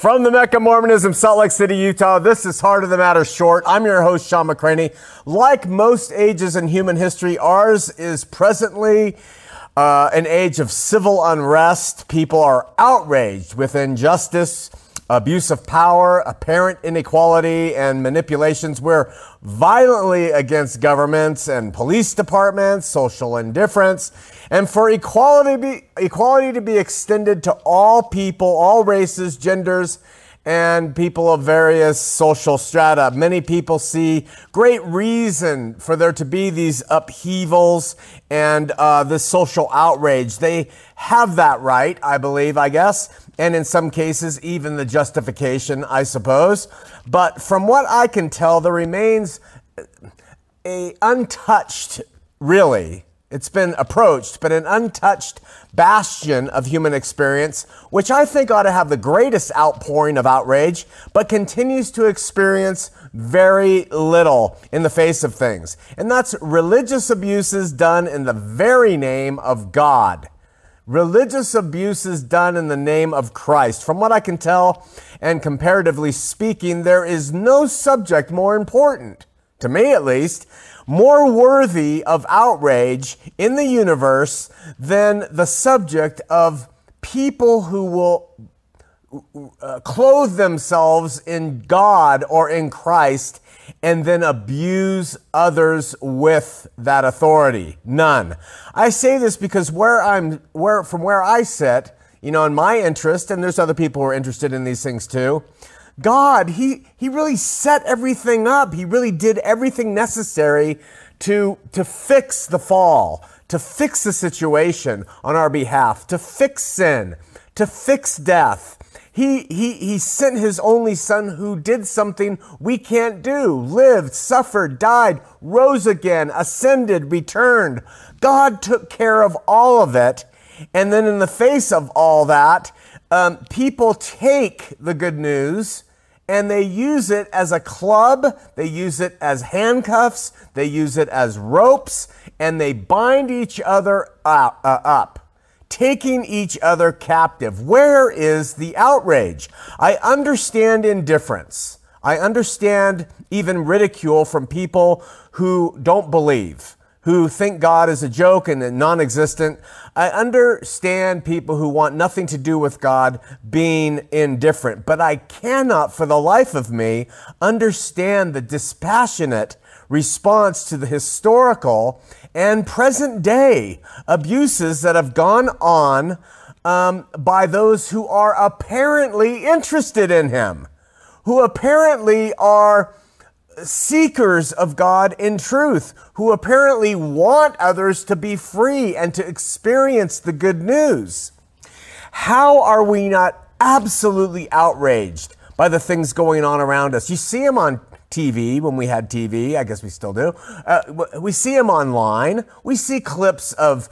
From the Mecca Mormonism, Salt Lake City, Utah, this is Heart of the Matter Short. I'm your host, Sean McCraney. Like most ages in human history, ours is presently uh, an age of civil unrest. People are outraged with injustice, abuse of power, apparent inequality, and manipulations. We're violently against governments and police departments, social indifference, and for equality, be, equality to be extended to all people, all races, genders, and people of various social strata. Many people see great reason for there to be these upheavals and uh, this social outrage. They have that right, I believe, I guess, and in some cases, even the justification, I suppose. But from what I can tell, there remains a untouched, really, it's been approached, but an untouched bastion of human experience, which I think ought to have the greatest outpouring of outrage, but continues to experience very little in the face of things. And that's religious abuses done in the very name of God. Religious abuses done in the name of Christ. From what I can tell, and comparatively speaking, there is no subject more important, to me at least, more worthy of outrage in the universe than the subject of people who will uh, clothe themselves in God or in Christ and then abuse others with that authority. None. I say this because where I'm, where, from where I sit, you know, in my interest, and there's other people who are interested in these things too, God, he, he really set everything up. He really did everything necessary to, to fix the fall, to fix the situation on our behalf, to fix sin, to fix death. He, he, he sent his only son who did something we can't do, lived, suffered, died, rose again, ascended, returned. God took care of all of it. And then in the face of all that, um, people take the good news and they use it as a club, they use it as handcuffs, they use it as ropes, and they bind each other up, uh, up, taking each other captive. Where is the outrage? I understand indifference. I understand even ridicule from people who don't believe who think God is a joke and non existent. I understand people who want nothing to do with God being indifferent, but I cannot for the life of me understand the dispassionate response to the historical and present day abuses that have gone on um, by those who are apparently interested in Him, who apparently are seekers of God in truth who apparently want others to be free and to experience the good news. How are we not absolutely outraged by the things going on around us? You see them on TV when we had TV. I guess we still do. Uh, we see them online. We see clips of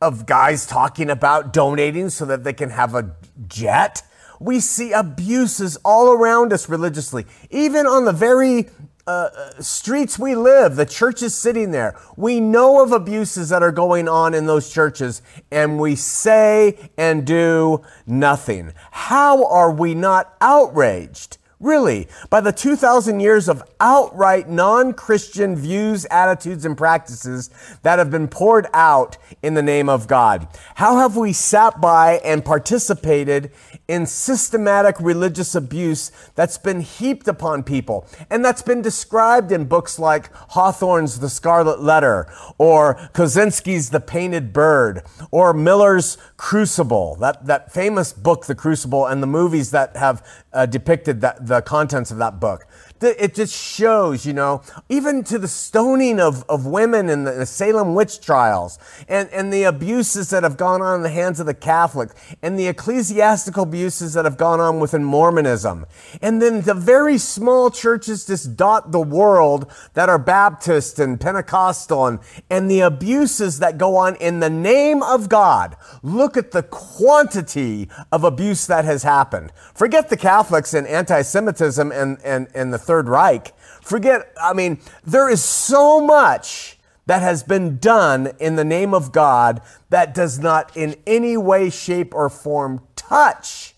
of guys talking about donating so that they can have a jet. We see abuses all around us religiously, even on the very uh, uh, streets we live, the church is sitting there. We know of abuses that are going on in those churches, and we say and do nothing. How are we not outraged? Really, by the 2,000 years of outright non Christian views, attitudes, and practices that have been poured out in the name of God. How have we sat by and participated in systematic religious abuse that's been heaped upon people and that's been described in books like Hawthorne's The Scarlet Letter or Kosinski's The Painted Bird or Miller's Crucible, that, that famous book, The Crucible, and the movies that have uh, depicted that, the contents of that book it just shows, you know, even to the stoning of, of women in the, Salem witch trials and, and the abuses that have gone on in the hands of the Catholics and the ecclesiastical abuses that have gone on within Mormonism. And then the very small churches just dot the world that are Baptist and Pentecostal and, and the abuses that go on in the name of God. Look at the quantity of abuse that has happened. Forget the Catholics and anti-Semitism and, and, and the Third Reich. Forget, I mean, there is so much that has been done in the name of God that does not in any way, shape, or form touch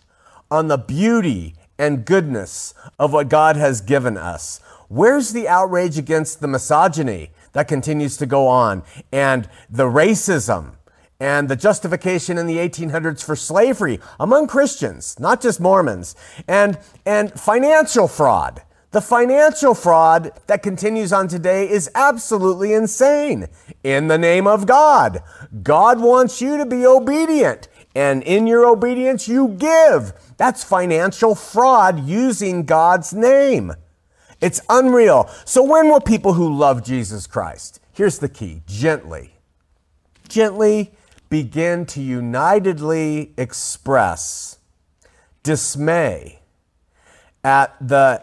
on the beauty and goodness of what God has given us? Where's the outrage against the misogyny that continues to go on and the racism and the justification in the 1800s for slavery among Christians, not just Mormons, and, and financial fraud? The financial fraud that continues on today is absolutely insane. In the name of God, God wants you to be obedient, and in your obedience, you give. That's financial fraud using God's name. It's unreal. So, when will people who love Jesus Christ, here's the key gently, gently begin to unitedly express dismay at the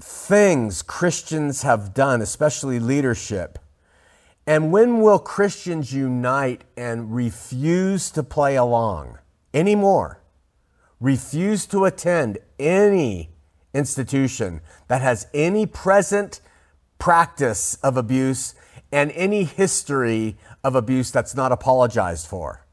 things Christians have done, especially leadership? And when will Christians unite and refuse to play along anymore? Refuse to attend any institution that has any present practice of abuse and any history of abuse that's not apologized for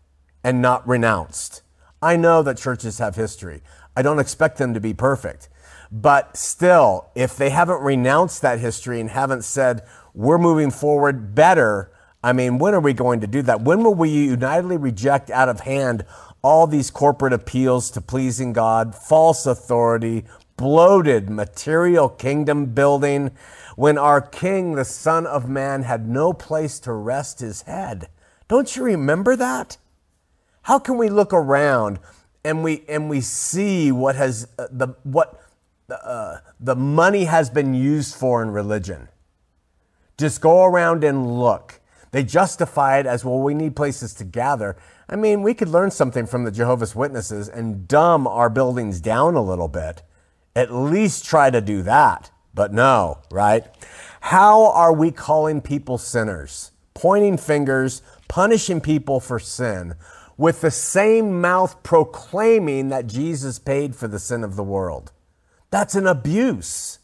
and not renounced. I know that churches have history. I don't expect them to be perfect. But still, if they haven't renounced that history and haven't said, we're moving forward better, I mean, when are we going to do that? When will we unitedly reject out of hand all these corporate appeals to pleasing God, false authority, bloated material kingdom building, when our King, the Son of Man, had no place to rest his head? Don't you remember that? How can we look around and we and we see what has uh, the what uh, the money has been used for in religion. Just go around and look. They justify it as well, we need places to gather. I mean, we could learn something from the Jehovah's Witnesses and dumb our buildings down a little bit. At least try to do that. But no, right? How are we calling people sinners? Pointing fingers, punishing people for sin, with the same mouth proclaiming that Jesus paid for the sin of the world. That's an abuse.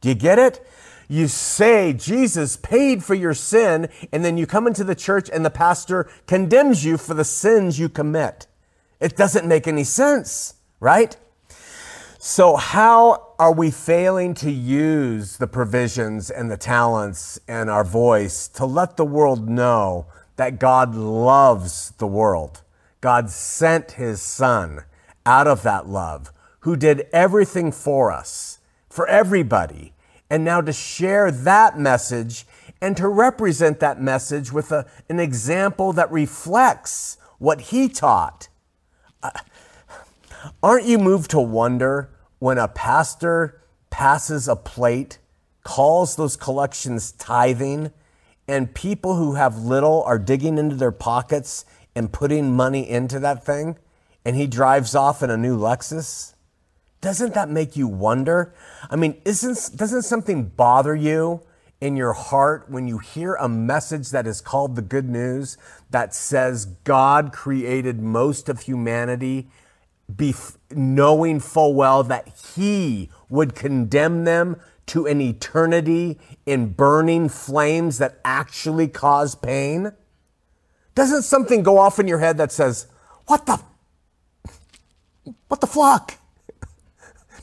Do you get it? You say Jesus paid for your sin, and then you come into the church and the pastor condemns you for the sins you commit. It doesn't make any sense, right? So, how are we failing to use the provisions and the talents and our voice to let the world know that God loves the world? God sent his son out of that love who did everything for us, for everybody, and now to share that message and to represent that message with a, an example that reflects what he taught. Uh, aren't you moved to wonder when a pastor passes a plate, calls those collections tithing, and people who have little are digging into their pockets and putting money into that thing, and he drives off in a new Lexus? Doesn't that make you wonder? I mean, isn't, doesn't something bother you in your heart when you hear a message that is called the good news that says God created most of humanity, knowing full well that He would condemn them to an eternity in burning flames that actually cause pain? Doesn't something go off in your head that says, What the? What the fuck?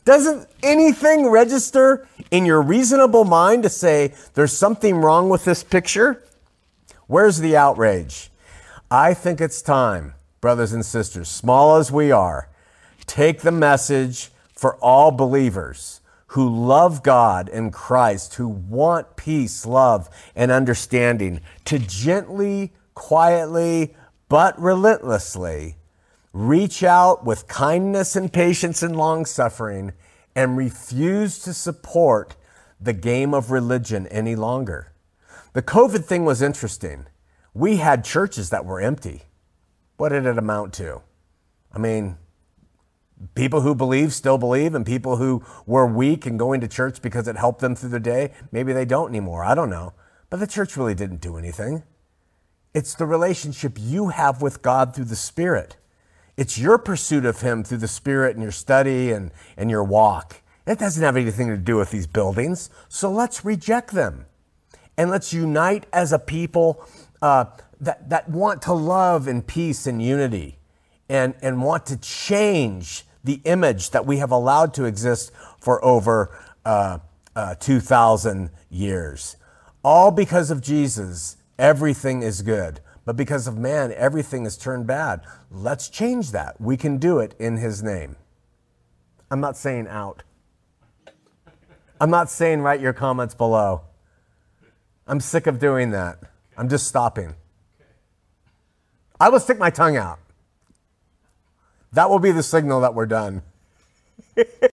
Doesn't anything register in your reasonable mind to say there's something wrong with this picture? Where's the outrage? I think it's time, brothers and sisters, small as we are, take the message for all believers who love God and Christ, who want peace, love, and understanding, to gently, quietly, but relentlessly reach out with kindness and patience and long suffering and refuse to support the game of religion any longer. The COVID thing was interesting. We had churches that were empty. What did it amount to? I mean, people who believe still believe, and people who were weak and going to church because it helped them through the day, maybe they don't anymore. I don't know. But the church really didn't do anything. It's the relationship you have with God through the Spirit. It's your pursuit of Him through the Spirit and your study and, and your walk. It doesn't have anything to do with these buildings. So let's reject them. And let's unite as a people uh, that, that want to love and peace and unity and, and want to change the image that we have allowed to exist for over uh, uh, 2,000 years. All because of Jesus, everything is good. But because of man, everything is turned bad. Let's change that. We can do it in his name. I'm not saying out. I'm not saying write your comments below. I'm sick of doing that. I'm just stopping. I will stick my tongue out. That will be the signal that we're done.